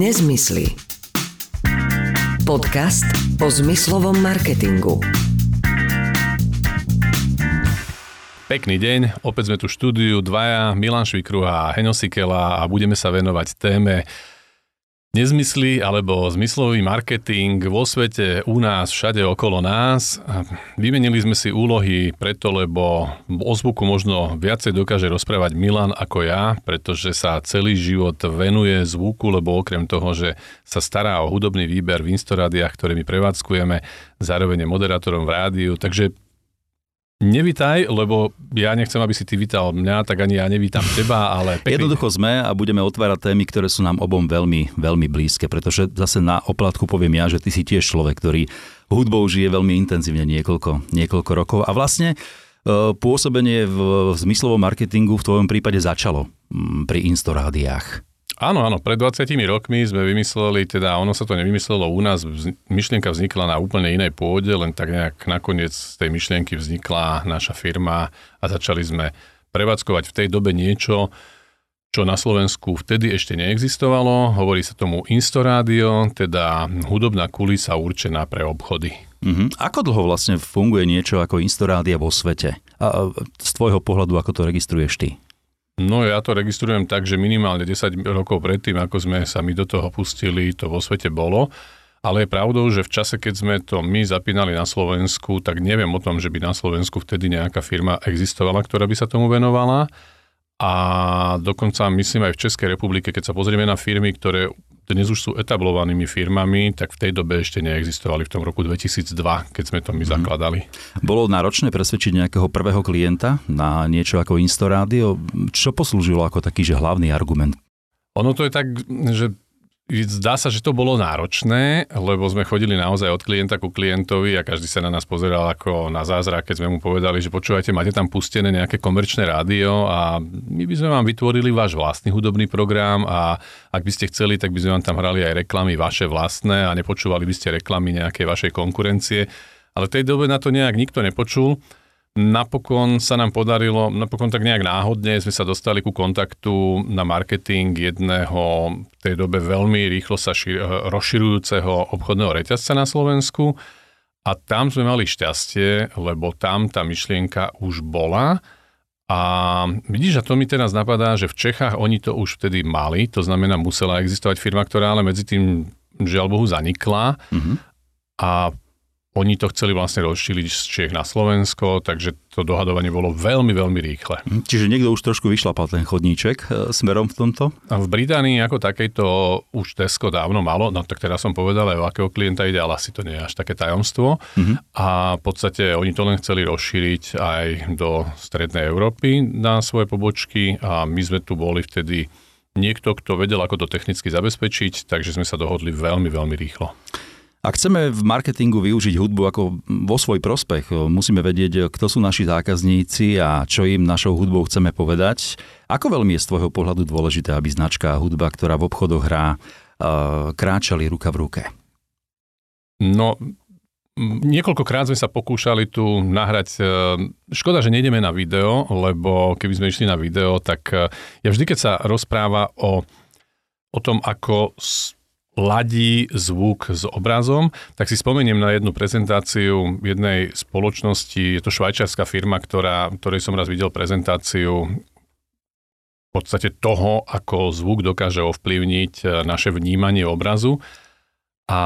Nezmysly. Podcast o zmyslovom marketingu. Pekný deň, opäť sme tu štúdiu dvaja, Milan Švikru a Sikela a budeme sa venovať téme nezmysly alebo zmyslový marketing vo svete, u nás, všade okolo nás. Vymenili sme si úlohy preto, lebo o zvuku možno viacej dokáže rozprávať Milan ako ja, pretože sa celý život venuje zvuku, lebo okrem toho, že sa stará o hudobný výber v Instarádiách, ktoré my prevádzkujeme, zároveň je moderátorom v rádiu, takže Nevítaj, lebo ja nechcem, aby si ty vítal mňa, tak ani ja nevítam teba, ale pekný. Jednoducho sme a budeme otvárať témy, ktoré sú nám obom veľmi, veľmi blízke, pretože zase na oplatku poviem ja, že ty si tiež človek, ktorý hudbou žije veľmi intenzívne niekoľko, niekoľko rokov a vlastne e, pôsobenie v zmyslovom marketingu v tvojom prípade začalo pri Instorádiách. Áno, áno, pred 20 rokmi sme vymysleli, teda ono sa to nevymyslelo u nás, myšlienka vznikla na úplne inej pôde, len tak nejak nakoniec z tej myšlienky vznikla naša firma a začali sme prevádzkovať v tej dobe niečo, čo na Slovensku vtedy ešte neexistovalo. Hovorí sa tomu Instorádio, teda hudobná kulisa určená pre obchody. Uh-huh. Ako dlho vlastne funguje niečo ako Instorádia vo svete? A z tvojho pohľadu, ako to registruješ ty? No ja to registrujem tak, že minimálne 10 rokov predtým, ako sme sa my do toho pustili, to vo svete bolo. Ale je pravdou, že v čase, keď sme to my zapínali na Slovensku, tak neviem o tom, že by na Slovensku vtedy nejaká firma existovala, ktorá by sa tomu venovala. A dokonca myslím aj v Českej republike, keď sa pozrieme na firmy, ktoré dnes už sú etablovanými firmami, tak v tej dobe ešte neexistovali v tom roku 2002, keď sme to my mm. zakladali. Bolo náročné presvedčiť nejakého prvého klienta na niečo ako Instorádio? Čo poslúžilo ako taký že hlavný argument? Ono to je tak, že Zdá sa, že to bolo náročné, lebo sme chodili naozaj od klienta ku klientovi a každý sa na nás pozeral ako na zázrak, keď sme mu povedali, že počúvajte, máte tam pustené nejaké komerčné rádio a my by sme vám vytvorili váš vlastný hudobný program a ak by ste chceli, tak by sme vám tam hrali aj reklamy vaše vlastné a nepočúvali by ste reklamy nejakej vašej konkurencie. Ale v tej dobe na to nejak nikto nepočul. Napokon sa nám podarilo, napokon tak nejak náhodne sme sa dostali ku kontaktu na marketing jedného v tej dobe veľmi rýchlo sa šir, rozširujúceho obchodného reťazca na Slovensku. A tam sme mali šťastie, lebo tam tá myšlienka už bola. A vidíš, a to mi teraz napadá, že v Čechách oni to už vtedy mali, to znamená musela existovať firma, ktorá ale medzi tým žiaľ Bohu zanikla. Mm-hmm. a oni to chceli vlastne rozšíriť z Čech na Slovensko, takže to dohadovanie bolo veľmi, veľmi rýchle. Hm, čiže niekto už trošku vyšlapal ten chodníček e, smerom v tomto? A v Británii ako takejto už Tesco dávno malo, no tak teraz som povedal aj o akého klienta ide, ale asi to nie je až také tajomstvo. Mm-hmm. A v podstate oni to len chceli rozšíriť aj do Strednej Európy na svoje pobočky a my sme tu boli vtedy niekto, kto vedel, ako to technicky zabezpečiť, takže sme sa dohodli veľmi, veľmi rýchlo. Ak chceme v marketingu využiť hudbu ako vo svoj prospech, musíme vedieť, kto sú naši zákazníci a čo im našou hudbou chceme povedať. Ako veľmi je z tvojho pohľadu dôležité, aby značka a hudba, ktorá v obchodoch hrá, kráčali ruka v ruke? No, Niekoľkokrát sme sa pokúšali tu nahrať, škoda, že nejdeme na video, lebo keby sme išli na video, tak ja vždy, keď sa rozpráva o, o tom, ako ladí zvuk s obrazom, tak si spomeniem na jednu prezentáciu jednej spoločnosti, je to švajčiarská firma, ktorá, ktorej som raz videl prezentáciu. V podstate toho, ako zvuk dokáže ovplyvniť e, naše vnímanie obrazu. A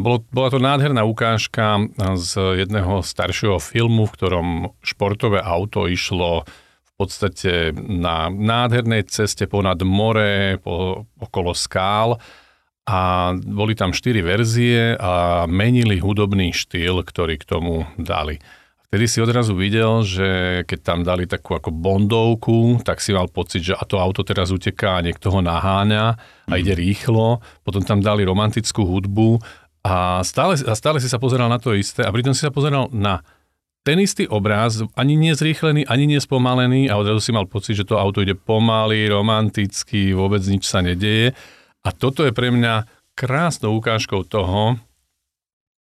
bolo, bola to nádherná ukážka z jedného staršieho filmu, v ktorom športové auto išlo v podstate na nádhernej ceste ponad more, po, okolo skál a boli tam štyri verzie a menili hudobný štýl, ktorý k tomu dali. Vtedy si odrazu videl, že keď tam dali takú ako bondovku, tak si mal pocit, že a to auto teraz uteká a niekto ho naháňa a ide mhm. rýchlo. Potom tam dali romantickú hudbu a stále, a stále si sa pozeral na to isté a pritom si sa pozeral na ten istý obraz, ani nie zrýchlený, ani nie spomalený a odrazu si mal pocit, že to auto ide pomaly, romanticky, vôbec nič sa nedeje. A toto je pre mňa krásnou ukážkou toho,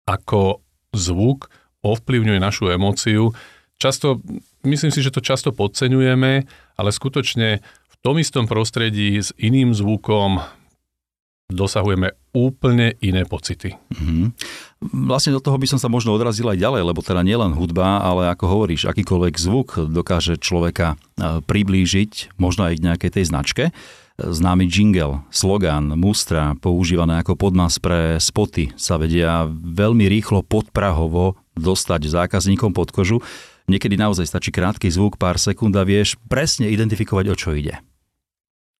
ako zvuk ovplyvňuje našu emóciu. Často, myslím si, že to často podceňujeme, ale skutočne v tom istom prostredí s iným zvukom dosahujeme úplne iné pocity. Mm-hmm. Vlastne do toho by som sa možno odrazil aj ďalej, lebo teda nielen hudba, ale ako hovoríš, akýkoľvek zvuk dokáže človeka e, priblížiť, možno aj k nejakej tej značke. Známy jingle, slogan, mustra, používané ako podmas pre spoty, sa vedia veľmi rýchlo podprahovo dostať zákazníkom pod kožu. Niekedy naozaj stačí krátky zvuk, pár sekúnd a vieš presne identifikovať, o čo ide.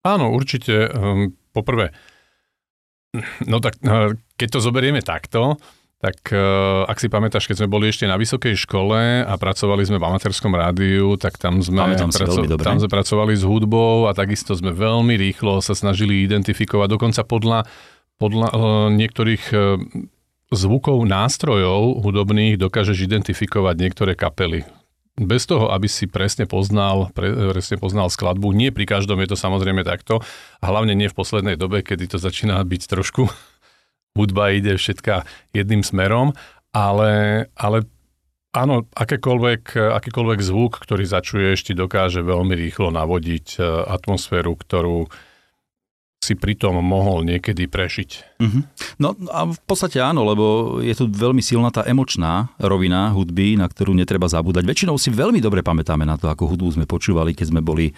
Áno, určite. Um, poprvé, no tak uh, keď to zoberieme takto, tak uh, ak si pamätáš, keď sme boli ešte na vysokej škole a pracovali sme v amatérskom rádiu, tak tam sme, praco- tam sme pracovali s hudbou a takisto sme veľmi rýchlo sa snažili identifikovať, dokonca podľa, podľa uh, niektorých zvukov nástrojov hudobných dokážeš identifikovať niektoré kapely. Bez toho, aby si presne poznal, pre, presne poznal skladbu. Nie pri každom je to samozrejme takto. A hlavne nie v poslednej dobe, kedy to začína byť trošku hudba ide všetka jedným smerom, ale, ale áno, akékoľvek, akýkoľvek zvuk, ktorý začuješ, ti dokáže veľmi rýchlo navodiť e, atmosféru, ktorú si pritom mohol niekedy prežiť. Uh-huh. No a v podstate áno, lebo je tu veľmi silná tá emočná rovina hudby, na ktorú netreba zabúdať. Väčšinou si veľmi dobre pamätáme na to, ako hudbu sme počúvali, keď sme boli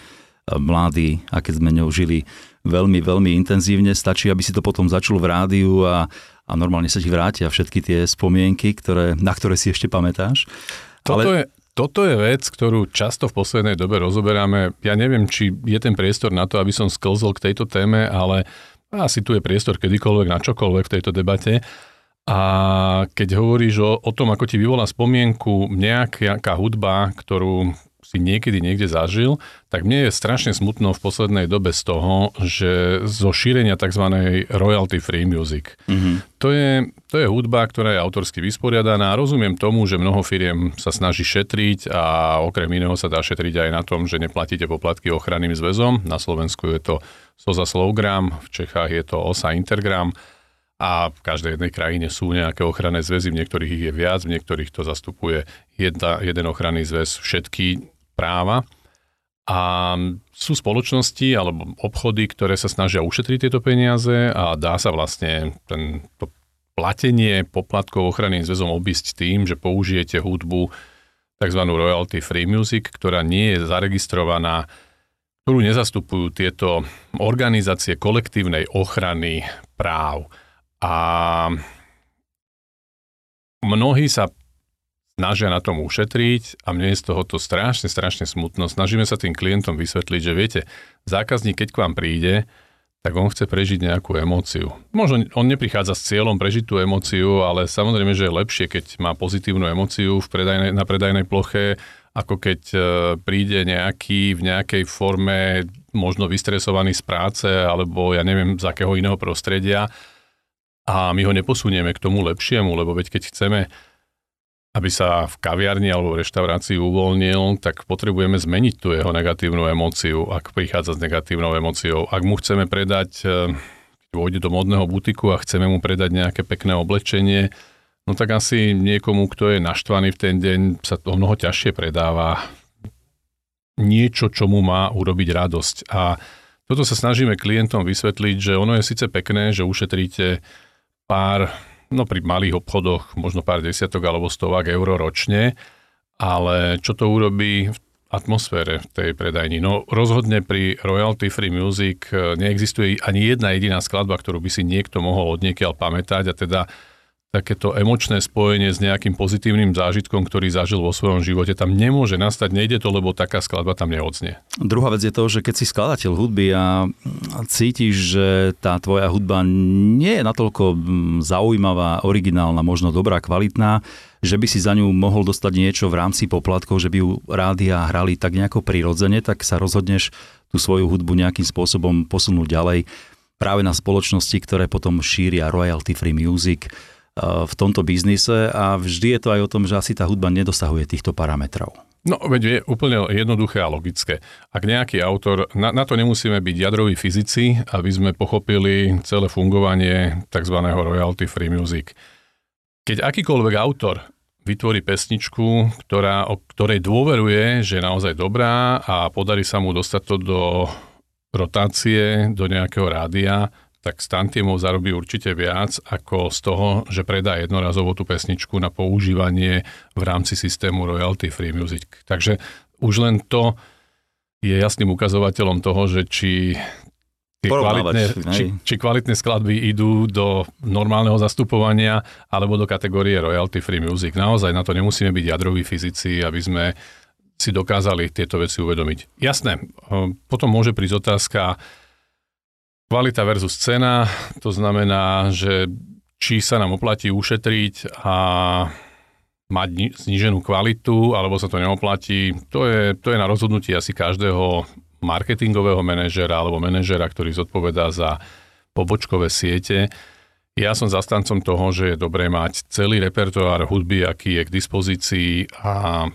mladí a keď sme ňou žili veľmi, veľmi intenzívne. Stačí, aby si to potom začul v rádiu a, a normálne sa ti vrátia všetky tie spomienky, ktoré, na ktoré si ešte pamätáš. Toto, Ale... je, toto je vec, ktorú často v poslednej dobe rozoberáme. Ja neviem, či je ten priestor na to, aby som sklzol k tejto téme, ale asi tu je priestor kedykoľvek na čokoľvek v tejto debate. A keď hovoríš o, o tom, ako ti vyvolá spomienku nejaká hudba, ktorú si niekedy niekde zažil, tak mne je strašne smutno v poslednej dobe z toho, že zo šírenia tzv. royalty free music. Mm-hmm. To, je, to je hudba, ktorá je autorsky vysporiadaná. Rozumiem tomu, že mnoho firiem sa snaží šetriť a okrem iného sa dá šetriť aj na tom, že neplatíte poplatky ochranným zväzom. Na Slovensku je to SOZA Slowgram, v Čechách je to OSA Intergram a v každej jednej krajine sú nejaké ochranné zväzy, v niektorých ich je viac, v niektorých to zastupuje jedna, jeden ochranný zväz všetky práva. A sú spoločnosti alebo obchody, ktoré sa snažia ušetriť tieto peniaze a dá sa vlastne ten, to platenie poplatkov ochranným zväzom obísť tým, že použijete hudbu tzv. royalty free music, ktorá nie je zaregistrovaná, ktorú nezastupujú tieto organizácie kolektívnej ochrany práv. A mnohí sa snažia na tom ušetriť a mne je z tohoto strašne, strašne smutno. Snažíme sa tým klientom vysvetliť, že viete, zákazník, keď k vám príde, tak on chce prežiť nejakú emóciu. Možno on neprichádza s cieľom prežiť tú emóciu, ale samozrejme, že je lepšie, keď má pozitívnu emóciu v predajnej, na predajnej ploche, ako keď e, príde nejaký v nejakej forme možno vystresovaný z práce alebo ja neviem z akého iného prostredia a my ho neposunieme k tomu lepšiemu, lebo veď keď chceme aby sa v kaviarni alebo v reštaurácii uvoľnil, tak potrebujeme zmeniť tú jeho negatívnu emóciu, ak prichádza s negatívnou emóciou. Ak mu chceme predať, e, keď vôjde do modného butiku a chceme mu predať nejaké pekné oblečenie, no tak asi niekomu, kto je naštvaný v ten deň, sa to mnoho ťažšie predáva niečo, čo mu má urobiť radosť. A toto sa snažíme klientom vysvetliť, že ono je síce pekné, že ušetríte pár no pri malých obchodoch možno pár desiatok alebo stovák eur ročne, ale čo to urobí v atmosfére tej predajni? No rozhodne pri Royalty Free Music eh, neexistuje ani jedna jediná skladba, ktorú by si niekto mohol odniekiaľ pamätať a teda takéto emočné spojenie s nejakým pozitívnym zážitkom, ktorý zažil vo svojom živote, tam nemôže nastať, nejde to, lebo taká skladba tam neodznie. Druhá vec je to, že keď si skladateľ hudby a cítiš, že tá tvoja hudba nie je natoľko mm, zaujímavá, originálna, možno dobrá, kvalitná, že by si za ňu mohol dostať niečo v rámci poplatkov, že by ju rádia hrali tak nejako prirodzene, tak sa rozhodneš tú svoju hudbu nejakým spôsobom posunúť ďalej práve na spoločnosti, ktoré potom šíria royalty free music, v tomto biznise a vždy je to aj o tom, že asi tá hudba nedosahuje týchto parametrov. No, veď je úplne jednoduché a logické. Ak nejaký autor, na, na to nemusíme byť jadroví fyzici, aby sme pochopili celé fungovanie tzv. royalty free music. Keď akýkoľvek autor vytvorí pesničku, ktorá, o ktorej dôveruje, že je naozaj dobrá a podarí sa mu dostať to do rotácie, do nejakého rádia, tak z tantiemov zarobí určite viac ako z toho, že predá jednorazovo tú pesničku na používanie v rámci systému Royalty Free Music. Takže už len to je jasným ukazovateľom toho, že či tie kvalitné, či, či kvalitné skladby idú do normálneho zastupovania alebo do kategórie Royalty Free Music. Naozaj na to nemusíme byť jadroví fyzici, aby sme si dokázali tieto veci uvedomiť. Jasné, potom môže prísť otázka, Kvalita versus cena, to znamená, že či sa nám oplatí ušetriť a mať zníženú kvalitu, alebo sa to neoplatí, to je, to je na rozhodnutí asi každého marketingového manažera alebo manažera, ktorý zodpovedá za pobočkové siete. Ja som zastancom toho, že je dobré mať celý repertoár hudby, aký je k dispozícii a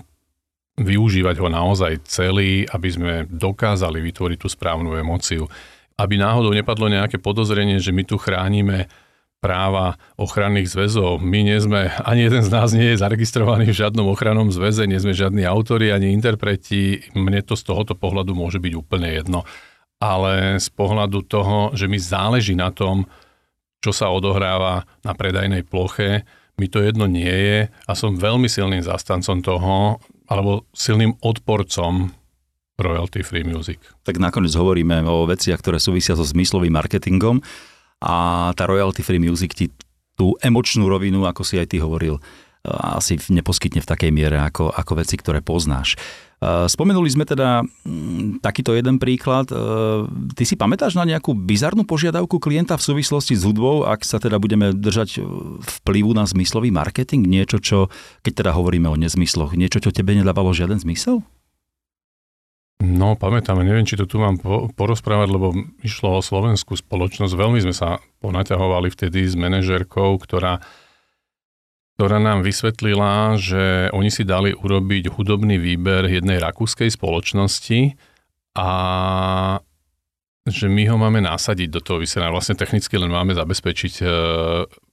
využívať ho naozaj celý, aby sme dokázali vytvoriť tú správnu emóciu aby náhodou nepadlo nejaké podozrenie, že my tu chránime práva ochranných zväzov. My nie sme, ani jeden z nás nie je zaregistrovaný v žiadnom ochrannom zväze, nie sme žiadni autori ani interpreti. Mne to z tohoto pohľadu môže byť úplne jedno. Ale z pohľadu toho, že mi záleží na tom, čo sa odohráva na predajnej ploche, mi to jedno nie je a som veľmi silným zastancom toho, alebo silným odporcom royalty free music. Tak nakoniec hovoríme o veciach, ktoré súvisia so zmyslovým marketingom a tá royalty free music ti tú emočnú rovinu, ako si aj ty hovoril, asi neposkytne v takej miere ako, ako veci, ktoré poznáš. Spomenuli sme teda takýto jeden príklad. Ty si pamätáš na nejakú bizarnú požiadavku klienta v súvislosti s hudbou, ak sa teda budeme držať vplyvu na zmyslový marketing? Niečo, čo, keď teda hovoríme o nezmysloch, niečo, čo tebe nedávalo žiaden zmysel? No, pamätám, neviem, či to tu mám po, porozprávať, lebo išlo o slovenskú spoločnosť. Veľmi sme sa ponaťahovali vtedy s manažerkou, ktorá, ktorá nám vysvetlila, že oni si dali urobiť hudobný výber jednej rakúskej spoločnosti a že my ho máme nasadiť do toho vysielania. Vlastne technicky len máme zabezpečiť e,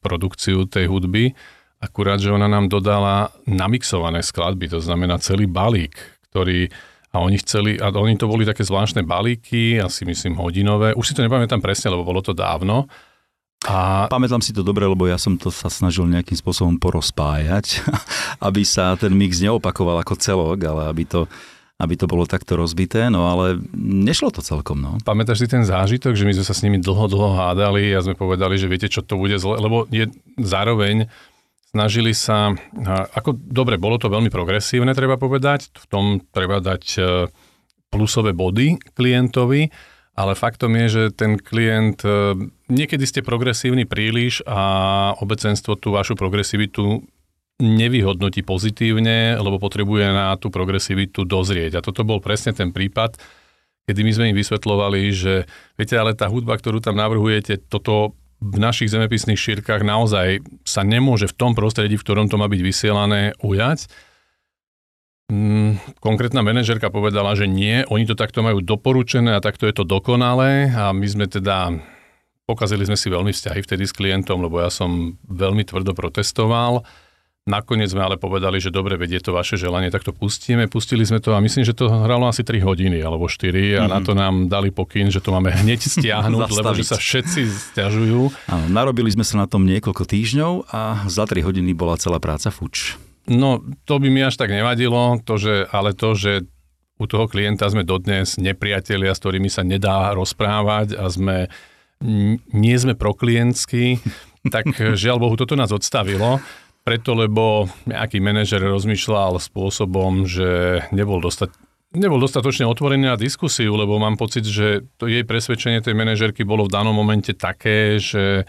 produkciu tej hudby, akurát, že ona nám dodala namixované skladby, to znamená celý balík, ktorý a oni chceli, a oni to boli také zvláštne balíky, asi myslím hodinové, už si to nepamätám presne, lebo bolo to dávno. A... Pamätám si to dobre, lebo ja som to sa snažil nejakým spôsobom porozpájať, aby sa ten mix neopakoval ako celok, ale aby to, aby to bolo takto rozbité, no ale nešlo to celkom. No. Pamätáš si ten zážitok, že my sme sa s nimi dlho, dlho hádali a sme povedali, že viete, čo to bude zle, lebo je zároveň snažili sa, ako dobre, bolo to veľmi progresívne, treba povedať, v tom treba dať e, plusové body klientovi, ale faktom je, že ten klient, e, niekedy ste progresívni príliš a obecenstvo tú vašu progresivitu nevyhodnotí pozitívne, lebo potrebuje na tú progresivitu dozrieť. A toto bol presne ten prípad, kedy my sme im vysvetlovali, že viete, ale tá hudba, ktorú tam navrhujete, toto v našich zemepisných šírkach naozaj sa nemôže v tom prostredí, v ktorom to má byť vysielané, ujať. Mm, konkrétna manažerka povedala, že nie, oni to takto majú doporučené a takto je to dokonalé a my sme teda, pokazili sme si veľmi vzťahy vtedy s klientom, lebo ja som veľmi tvrdo protestoval Nakoniec sme ale povedali, že dobre, vedie to vaše želanie, tak to pustíme. Pustili sme to a myslím, že to hralo asi 3 hodiny alebo 4 mm-hmm. a na mhm. to nám dali pokyn, že to máme hneď stiahnuť, lebo že sa všetci stiažujú. Áno, narobili sme sa na tom niekoľko týždňov a za 3 hodiny bola celá práca fuč. No, to by mi až tak nevadilo, to, že, ale to, že u toho klienta sme dodnes nepriatelia, s ktorými sa nedá rozprávať a sme, nie sme proklientskí, tak žiaľ Bohu, toto nás odstavilo. Preto, lebo nejaký manažer rozmýšľal spôsobom, že nebol dostať nebol dostatočne otvorený na diskusiu, lebo mám pocit, že to jej presvedčenie tej manažerky bolo v danom momente také, že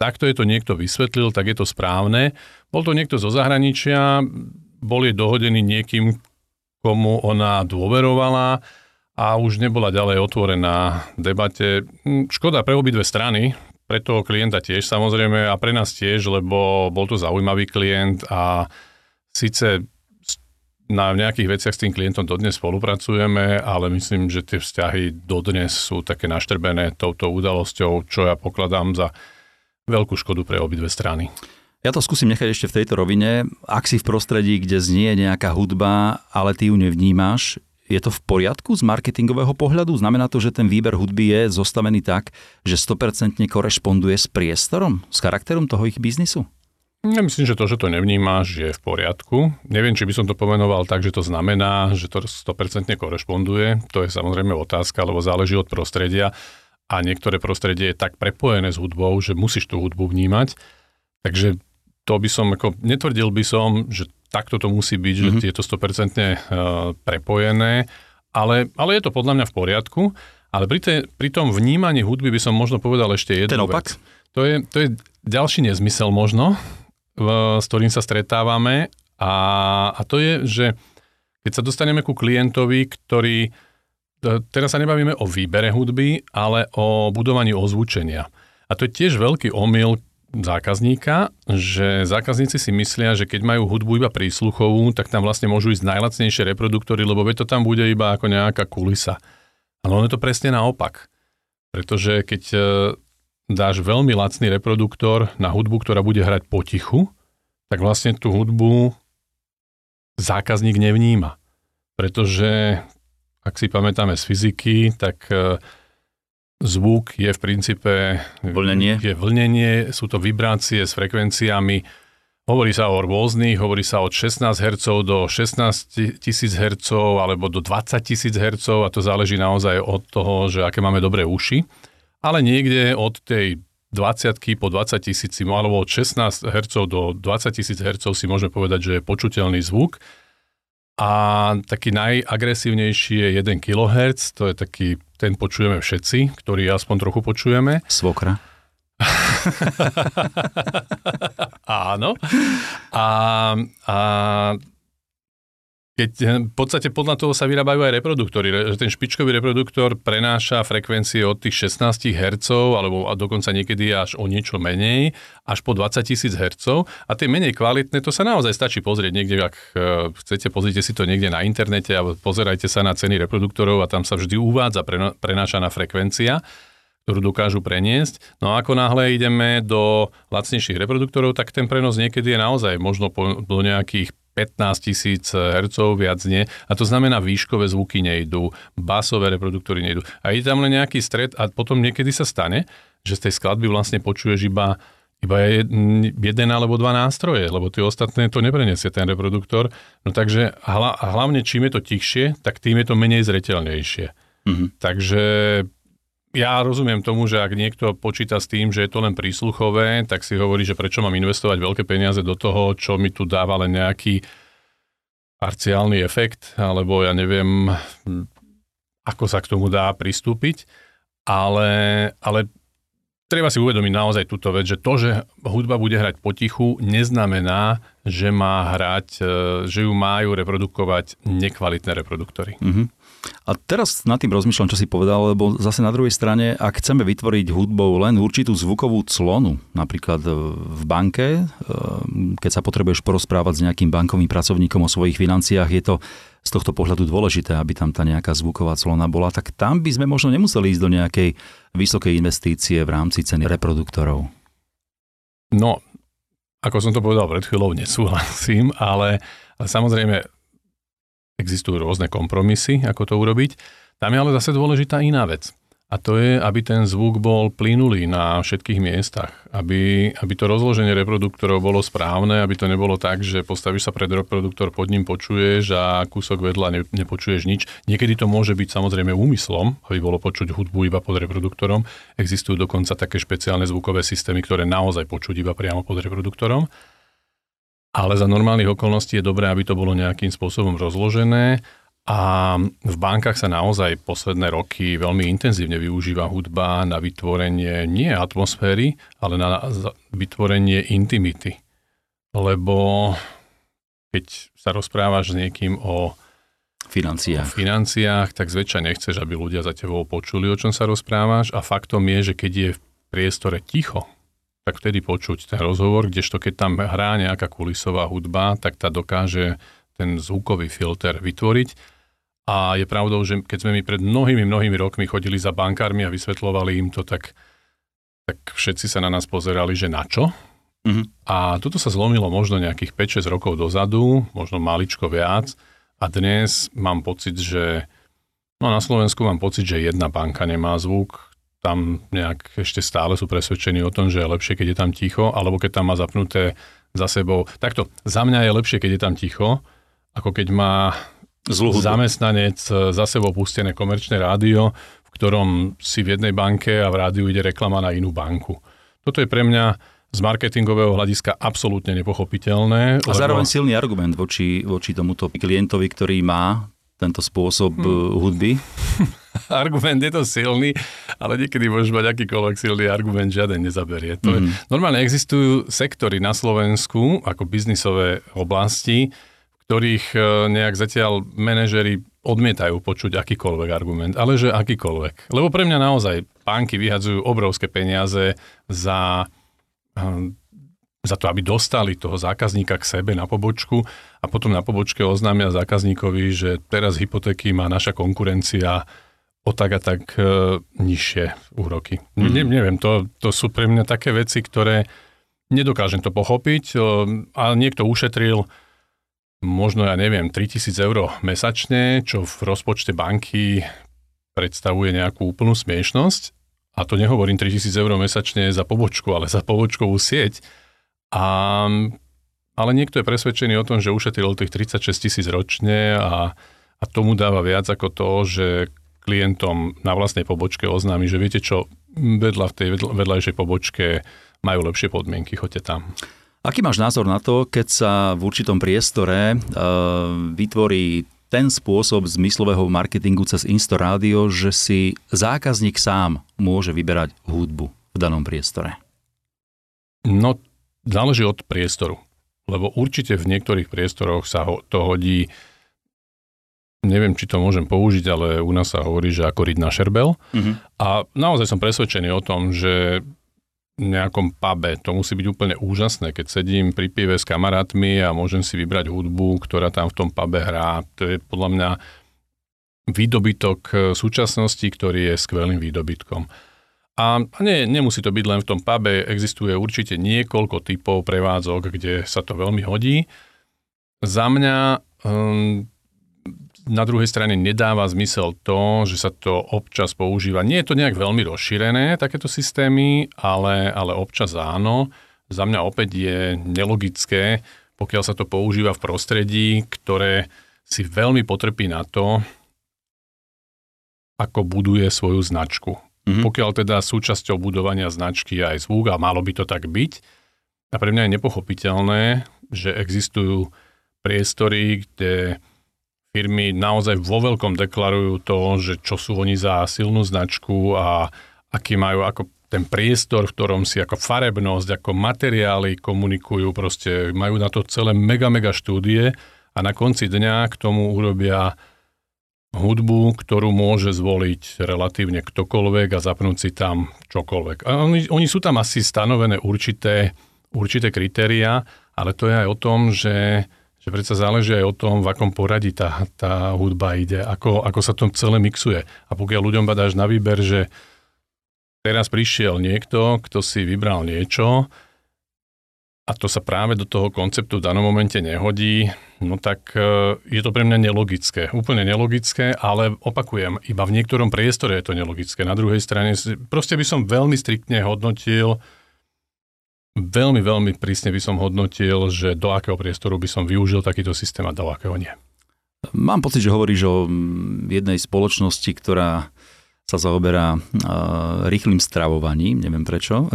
takto je to niekto vysvetlil, tak je to správne. Bol to niekto zo zahraničia, bol je dohodený niekým, komu ona dôverovala a už nebola ďalej otvorená debate. Škoda pre obidve strany, pre toho klienta tiež samozrejme a pre nás tiež, lebo bol to zaujímavý klient a síce na nejakých veciach s tým klientom dodnes spolupracujeme, ale myslím, že tie vzťahy dodnes sú také naštrbené touto udalosťou, čo ja pokladám za veľkú škodu pre obidve strany. Ja to skúsim nechať ešte v tejto rovine. Ak si v prostredí, kde znie nejaká hudba, ale ty ju nevnímáš, Je to v poriadku z marketingového pohľadu? Znamená to, že ten výber hudby je zostavený tak, že 100% korešponduje s priestorom, s charakterom toho ich biznisu? Ja myslím, že to, že to nevnímáš, je v poriadku. Neviem, či by som to pomenoval tak, že to znamená, že to 100% korešponduje. To je samozrejme otázka, lebo záleží od prostredia a niektoré prostredie je tak prepojené s hudbou, že musíš tú hudbu vnímať. Takže to by som, ako, netvrdil by som, že takto to musí byť, mm-hmm. že je to 100% uh, prepojené, ale, ale je to podľa mňa v poriadku. Ale pri, te, pri tom vnímaní hudby by som možno povedal ešte jednu Ten opak? vec. To je, to je ďalší nezmysel možno, s ktorým sa stretávame a, a to je, že keď sa dostaneme ku klientovi, ktorý, e, teraz sa nebavíme o výbere hudby, ale o budovaní ozvučenia. A to je tiež veľký omyl zákazníka, že zákazníci si myslia, že keď majú hudbu iba prísluchovú, tak tam vlastne môžu ísť najlacnejšie reproduktory, lebo to tam bude iba ako nejaká kulisa. Ale ono je to presne naopak. Pretože keď e, dáš veľmi lacný reproduktor na hudbu, ktorá bude hrať potichu, tak vlastne tú hudbu zákazník nevníma. Pretože, ak si pamätáme z fyziky, tak e, zvuk je v princípe... Vlnenie. Je vlnenie, sú to vibrácie s frekvenciami. Hovorí sa o rôznych, hovorí sa od 16 Hz do 16 tisíc Hz alebo do 20 tisíc Hz a to záleží naozaj od toho, že aké máme dobré uši ale niekde od tej 20 po 20 tisíc, alebo od 16 Hz do 20 tisíc Hz si môžeme povedať, že je počuteľný zvuk. A taký najagresívnejší je 1 kHz, to je taký, ten počujeme všetci, ktorý aspoň trochu počujeme. Svokra. Áno. A, a keď eh, v podstate podľa toho sa vyrábajú aj reproduktory, ten špičkový reproduktor prenáša frekvencie od tých 16 Hz, alebo dokonca niekedy až o niečo menej, až po 20 tisíc Hz. A tie menej kvalitné, to sa naozaj stačí pozrieť niekde, ak eh, chcete, pozrite si to niekde na internete a pozerajte sa na ceny reproduktorov a tam sa vždy uvádza prenášaná frekvencia ktorú dokážu preniesť. No a ako náhle ideme do lacnejších reproduktorov, tak ten prenos niekedy je naozaj možno po, do nejakých 15 tisíc Hz, viac nie. A to znamená, výškové zvuky nejdú, basové reproduktory nejdú. A ide tam len nejaký stred a potom niekedy sa stane, že z tej skladby vlastne počuješ iba iba je jeden alebo dva nástroje, lebo tie ostatné to nepreniesie ten reproduktor. No takže hla, hlavne čím je to tichšie, tak tým je to menej zreteľnejšie. Mm-hmm. Takže ja rozumiem tomu, že ak niekto počíta s tým, že je to len prísluchové, tak si hovorí, že prečo mám investovať veľké peniaze do toho, čo mi tu dáva len nejaký parciálny efekt, alebo ja neviem, ako sa k tomu dá pristúpiť. Ale, ale treba si uvedomiť naozaj túto vec, že to, že hudba bude hrať potichu, neznamená, že má hrať, e, že ju majú reprodukovať nekvalitné reproduktory. Mm-hmm. A teraz nad tým rozmýšľam, čo si povedal, lebo zase na druhej strane, ak chceme vytvoriť hudbou len určitú zvukovú clonu, napríklad e, v banke, e, keď sa potrebuješ porozprávať s nejakým bankovým pracovníkom o svojich financiách, je to z tohto pohľadu dôležité, aby tam tá nejaká zvuková clona bola, tak tam by sme možno nemuseli ísť do nejakej vysokej investície v rámci ceny reproduktorov. No, ako som to povedal pred chvíľou, nesúhlasím, ale, ale samozrejme Existujú rôzne kompromisy, ako to urobiť. Tam je ale zase dôležitá iná vec. A to je, aby ten zvuk bol plynulý na všetkých miestach. Aby, aby to rozloženie reproduktorov bolo správne, aby to nebolo tak, že postavíš sa pred reproduktor, pod ním počuješ a kúsok vedľa ne, nepočuješ nič. Niekedy to môže byť samozrejme úmyslom, aby bolo počuť hudbu iba pod reproduktorom. Existujú dokonca také špeciálne zvukové systémy, ktoré naozaj počuť iba priamo pod reproduktorom ale za normálnych okolností je dobré, aby to bolo nejakým spôsobom rozložené a v bankách sa naozaj posledné roky veľmi intenzívne využíva hudba na vytvorenie nie atmosféry, ale na vytvorenie intimity. Lebo keď sa rozprávaš s niekým o financiách. o financiách, tak zväčša nechceš, aby ľudia za tebou počuli, o čom sa rozprávaš a faktom je, že keď je v priestore ticho, tak vtedy počuť ten rozhovor, kdežto keď tam hrá nejaká kulisová hudba, tak tá dokáže ten zvukový filter vytvoriť. A je pravdou, že keď sme my pred mnohými, mnohými rokmi chodili za bankármi a vysvetlovali im to, tak, tak všetci sa na nás pozerali, že na čo. Mm-hmm. A toto sa zlomilo možno nejakých 5-6 rokov dozadu, možno maličko viac, A dnes mám pocit, že no na Slovensku mám pocit, že jedna banka nemá zvuk, tam nejak ešte stále sú presvedčení o tom, že je lepšie, keď je tam ticho, alebo keď tam má zapnuté za sebou. Takto, za mňa je lepšie, keď je tam ticho, ako keď má Zlú zamestnanec za sebou pustené komerčné rádio, v ktorom si v jednej banke a v rádiu ide reklama na inú banku. Toto je pre mňa z marketingového hľadiska absolútne nepochopiteľné. A zároveň silný argument voči, voči tomuto klientovi, ktorý má tento spôsob hmm. hudby. argument je to silný, ale niekedy môžeš mať akýkoľvek silný argument, žiaden nezaberie. To hmm. je, normálne existujú sektory na Slovensku, ako biznisové oblasti, v ktorých e, nejak zatiaľ manažery odmietajú počuť akýkoľvek argument, ale že akýkoľvek. Lebo pre mňa naozaj banky vyhadzujú obrovské peniaze za Ehm, za to, aby dostali toho zákazníka k sebe na pobočku a potom na pobočke oznámia zákazníkovi, že teraz hypotéky má naša konkurencia o tak a tak e, nižšie úroky. Mm. Ne, neviem, to, to sú pre mňa také veci, ktoré nedokážem to pochopiť, e, ale niekto ušetril možno, ja neviem, 3000 eur mesačne, čo v rozpočte banky predstavuje nejakú úplnú smiešnosť a to nehovorím 3000 eur mesačne za pobočku, ale za pobočkovú sieť. A, ale niekto je presvedčený o tom, že ušetril tých 36 tisíc ročne a, a tomu dáva viac ako to, že klientom na vlastnej pobočke oznámi, že viete čo, vedľa v tej vedľajšej pobočke majú lepšie podmienky, choďte tam. Aký máš názor na to, keď sa v určitom priestore uh, vytvorí ten spôsob zmyslového marketingu cez Insto Rádio, že si zákazník sám môže vyberať hudbu v danom priestore? No, záleží od priestoru. Lebo určite v niektorých priestoroch sa ho, to hodí neviem, či to môžem použiť, ale u nás sa hovorí, že ako riť na šerbel. Uh-huh. A naozaj som presvedčený o tom, že nejakom pube. To musí byť úplne úžasné, keď sedím pri pive s kamarátmi a môžem si vybrať hudbu, ktorá tam v tom pube hrá. To je podľa mňa výdobytok eh, súčasnosti, ktorý je skvelým výdobytkom. A nie, nemusí to byť len v tom pube, existuje určite niekoľko typov prevádzok, kde sa to veľmi hodí. Za mňa um, na druhej strane nedáva zmysel to, že sa to občas používa. Nie je to nejak veľmi rozšírené, takéto systémy, ale, ale občas áno. Za mňa opäť je nelogické, pokiaľ sa to používa v prostredí, ktoré si veľmi potrpí na to, ako buduje svoju značku. Mm-hmm. Pokiaľ teda súčasťou budovania značky je aj zvuk a malo by to tak byť, a pre mňa je nepochopiteľné, že existujú priestory, kde firmy naozaj vo veľkom deklarujú to, že čo sú oni za silnú značku a aký majú ako ten priestor, v ktorom si ako farebnosť, ako materiály komunikujú, proste majú na to celé mega, mega štúdie a na konci dňa k tomu urobia hudbu, ktorú môže zvoliť relatívne ktokoľvek a zapnúť si tam čokoľvek. A oni, oni sú tam asi stanovené určité, určité kritéria, ale to je aj o tom, že že predsa záleží aj o tom, v akom poradí tá, tá hudba ide, ako, ako sa to celé mixuje. A pokiaľ ľuďom badáš na výber, že teraz prišiel niekto, kto si vybral niečo a to sa práve do toho konceptu v danom momente nehodí, no tak e, je to pre mňa nelogické. Úplne nelogické, ale opakujem, iba v niektorom priestore je to nelogické. Na druhej strane proste by som veľmi striktne hodnotil Veľmi, veľmi prísne by som hodnotil, že do akého priestoru by som využil takýto systém a do akého nie. Mám pocit, že hovoríš o jednej spoločnosti, ktorá sa zaoberá uh, rýchlým stravovaním, neviem prečo.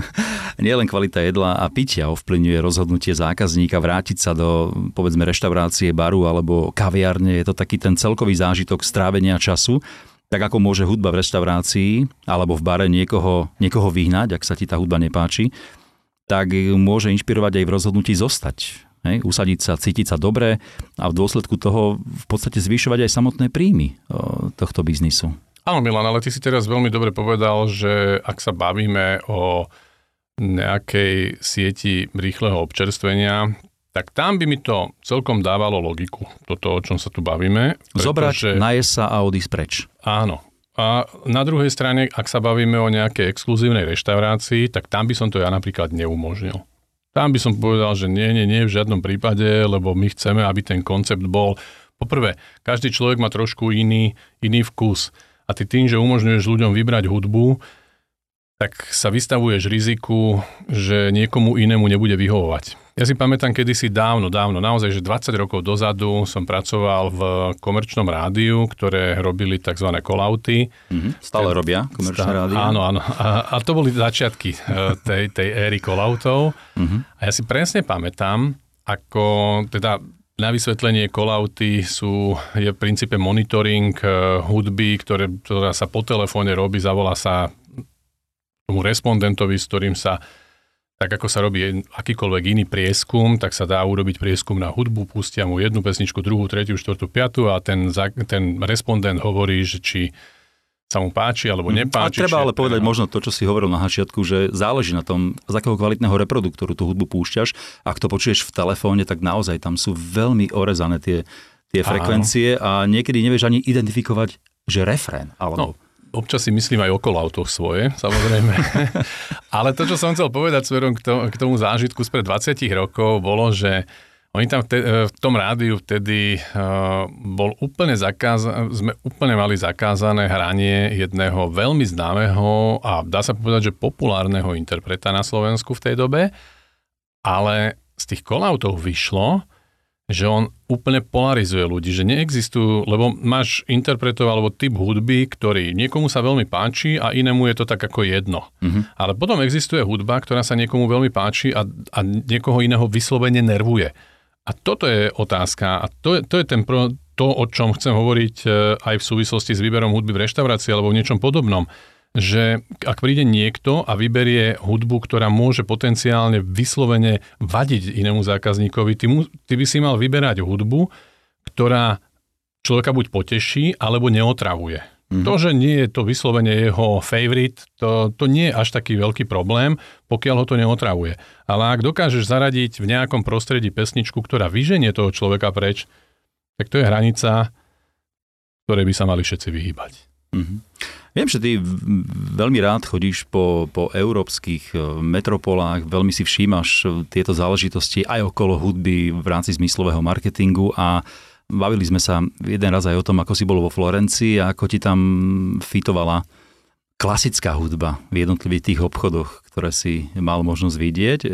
Nie len kvalita jedla a pitia ovplyvňuje rozhodnutie zákazníka vrátiť sa do, povedzme, reštaurácie, baru alebo kaviárne. Je to taký ten celkový zážitok strávenia času. Tak ako môže hudba v reštaurácii alebo v bare niekoho, niekoho vyhnať, ak sa ti tá hudba nepáči, tak môže inšpirovať aj v rozhodnutí zostať. Hej, usadiť sa, cítiť sa dobre a v dôsledku toho v podstate zvyšovať aj samotné príjmy tohto biznisu. Áno, Milan, ale ty si teraz veľmi dobre povedal, že ak sa bavíme o nejakej sieti rýchleho občerstvenia, tak tam by mi to celkom dávalo logiku, toto, o čom sa tu bavíme. Pretože... Zobrať, najesť sa a odísť preč. Áno, a na druhej strane, ak sa bavíme o nejakej exkluzívnej reštaurácii, tak tam by som to ja napríklad neumožnil. Tam by som povedal, že nie, nie, nie v žiadnom prípade, lebo my chceme, aby ten koncept bol poprvé, každý človek má trošku iný, iný vkus. A ty tým, že umožňuješ ľuďom vybrať hudbu, tak sa vystavuješ riziku, že niekomu inému nebude vyhovovať. Ja si pamätám kedysi dávno, dávno, naozaj, že 20 rokov dozadu som pracoval v komerčnom rádiu, ktoré robili tzv. kolauty. Mm-hmm. Stále robia komerčné stá, rádio? Áno, áno. A, a to boli začiatky e, tej, tej éry kolautov. Mm-hmm. A ja si presne pamätám, ako teda na vysvetlenie kolauty sú, je v princípe monitoring e, hudby, ktoré, ktorá sa po telefóne robí, zavolá sa tomu respondentovi, s ktorým sa tak ako sa robí akýkoľvek iný prieskum, tak sa dá urobiť prieskum na hudbu, pustia mu jednu pesničku, druhú, tretiu, štvrtú, piatu a ten, ten respondent hovorí, že či sa mu páči alebo mhm. nepáči. A treba ale povedať no. možno to, čo si hovoril na hačiatku, že záleží na tom, z akého kvalitného reproduktoru tú hudbu púšťaš. Ak to počuješ v telefóne, tak naozaj tam sú veľmi orezané tie, tie frekvencie a niekedy nevieš ani identifikovať, že refrén. Alebo... No, občas si myslím aj okolo autoch svoje, samozrejme. Ale to, čo som chcel povedať smerom k, to, k tomu zážitku spred 20 rokov, bolo, že oni tam te, v tom rádiu vtedy uh, bol úplne zakázané, sme úplne mali zakázané hranie jedného veľmi známeho a dá sa povedať, že populárneho interpreta na Slovensku v tej dobe, ale z tých kolautov vyšlo, že on úplne polarizuje ľudí, že neexistujú, lebo máš interpretov alebo typ hudby, ktorý niekomu sa veľmi páči a inému je to tak ako jedno. Mm-hmm. Ale potom existuje hudba, ktorá sa niekomu veľmi páči a, a niekoho iného vyslovene nervuje. A toto je otázka a to je, to je ten pro, to, o čom chcem hovoriť e, aj v súvislosti s výberom hudby v reštaurácii alebo v niečom podobnom že ak príde niekto a vyberie hudbu, ktorá môže potenciálne vyslovene vadiť inému zákazníkovi, ty, mu, ty by si mal vyberať hudbu, ktorá človeka buď poteší, alebo neotravuje. Mm-hmm. To, že nie je to vyslovene jeho favorite, to, to nie je až taký veľký problém, pokiaľ ho to neotravuje. Ale ak dokážeš zaradiť v nejakom prostredí pesničku, ktorá vyženie toho človeka preč, tak to je hranica, ktorej by sa mali všetci vyhýbať. Mm-hmm. Viem, že ty veľmi rád chodíš po, po európskych e, metropolách, veľmi si všímaš e, tieto záležitosti aj okolo hudby v rámci zmyslového marketingu a bavili sme sa jeden raz aj o tom, ako si bol vo Florencii a ako ti tam fitovala klasická hudba v jednotlivých tých obchodoch, ktoré si mal možnosť vidieť. E,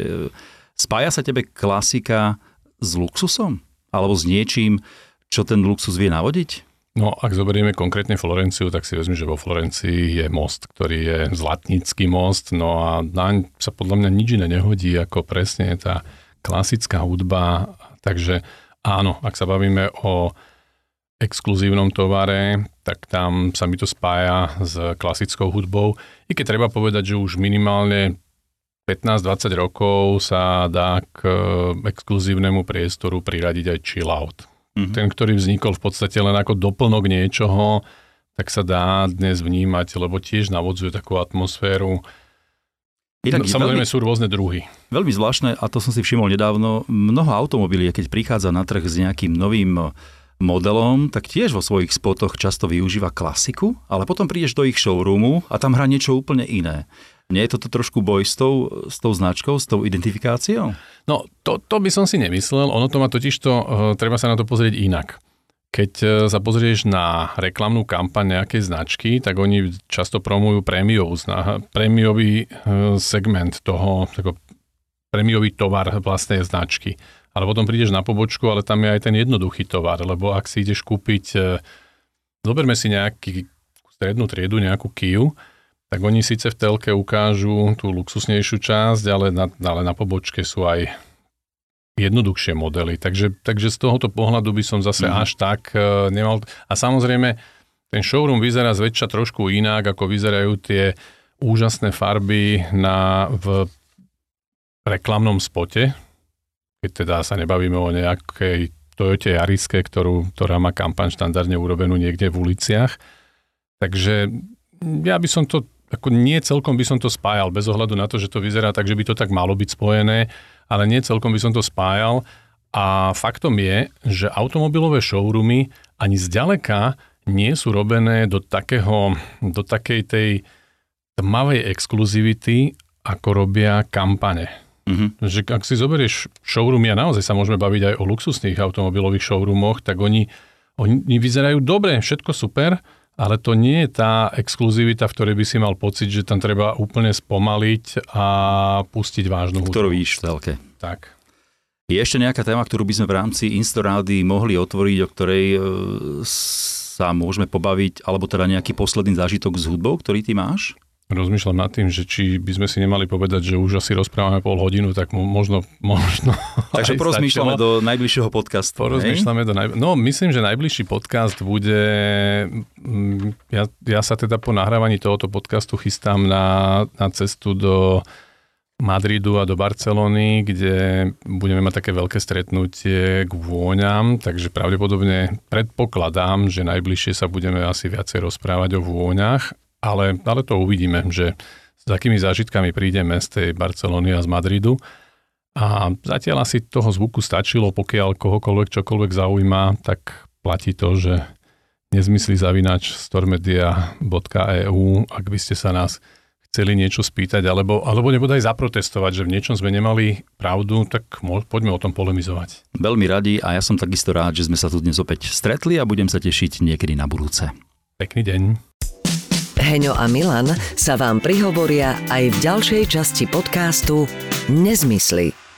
spája sa tebe klasika s luxusom? Alebo s niečím, čo ten luxus vie navodiť? No, ak zoberieme konkrétne Florenciu, tak si vezmi, že vo Florencii je most, ktorý je zlatnícky most, no a naň sa podľa mňa nič iné nehodí ako presne tá klasická hudba. Takže áno, ak sa bavíme o exkluzívnom tovare, tak tam sa mi to spája s klasickou hudbou. I keď treba povedať, že už minimálne 15-20 rokov sa dá k exkluzívnemu priestoru priradiť aj chill out. Mm-hmm. Ten, ktorý vznikol v podstate len ako doplnok niečoho, tak sa dá dnes vnímať, lebo tiež navodzuje takú atmosféru. Inak, Samozrejme veľmi, sú rôzne druhy. Veľmi zvláštne, a to som si všimol nedávno, mnoho automobiliek, keď prichádza na trh s nejakým novým modelom, tak tiež vo svojich spotoch často využíva klasiku, ale potom prídeš do ich showroomu a tam hrá niečo úplne iné. Nie je toto trošku boj s tou, s tou značkou, s tou identifikáciou? No, to, to by som si nemyslel. Ono to má totiž to, uh, treba sa na to pozrieť inak. Keď uh, sa pozrieš na reklamnú kampaň nejakej značky, tak oni často promujú prémiovú, prémiový uh, segment toho, tako, prémiový tovar vlastnej značky. Ale potom prídeš na pobočku, ale tam je aj ten jednoduchý tovar, lebo ak si ideš kúpiť, zoberme si nejaký strednú triedu, nejakú Kiu, tak oni síce v telke ukážu tú luxusnejšiu časť, ale na, ale na pobočke sú aj jednoduchšie modely. Takže, takže z tohoto pohľadu by som zase mm. až tak uh, nemal... A samozrejme, ten showroom vyzerá zväčša trošku inak, ako vyzerajú tie úžasné farby na, v reklamnom spote, keď teda sa nebavíme o nejakej Toyota Jariske, ktorú, ktorá má kampaň štandardne urobenú niekde v uliciach. Takže ja by som to ako nie celkom by som to spájal, bez ohľadu na to, že to vyzerá tak, že by to tak malo byť spojené, ale nie celkom by som to spájal. A faktom je, že automobilové showroomy ani zďaleka nie sú robené do, takého, do takej tej tmavej exkluzivity, ako robia kampane. Mm-hmm. Že ak si zoberieš showroomy, a naozaj sa môžeme baviť aj o luxusných automobilových showroomoch, tak oni oni vyzerajú dobre, všetko super, ale to nie je tá exkluzivita, v ktorej by si mal pocit, že tam treba úplne spomaliť a pustiť vážnu hudbu. Ktorú víš telke. Tak. Je ešte nejaká téma, ktorú by sme v rámci Instorády mohli otvoriť, o ktorej e, sa môžeme pobaviť, alebo teda nejaký posledný zážitok s hudbou, ktorý ty máš? Rozmýšľam nad tým, že či by sme si nemali povedať, že už asi rozprávame pol hodinu, tak možno... možno Takže porozmýšľame do najbližšieho podcastu. Porozmýšľame do naj... No, myslím, že najbližší podcast bude... Mm, ja, ja sa teda po nahrávaní tohoto podcastu chystám na, na cestu do Madridu a do Barcelony, kde budeme mať také veľké stretnutie k vôňam, takže pravdepodobne predpokladám, že najbližšie sa budeme asi viacej rozprávať o vôňach ale, ale to uvidíme, že s akými zážitkami prídeme z tej Barcelony a z Madridu. A zatiaľ asi toho zvuku stačilo, pokiaľ kohokoľvek čokoľvek zaujíma, tak platí to, že nezmyslí zavinač stormedia.eu, ak by ste sa nás chceli niečo spýtať, alebo, alebo nebodaj zaprotestovať, že v niečom sme nemali pravdu, tak poďme o tom polemizovať. Veľmi radi a ja som takisto rád, že sme sa tu dnes opäť stretli a budem sa tešiť niekedy na budúce. Pekný deň. Heňo a Milan sa vám prihovoria aj v ďalšej časti podcastu Nezmysly.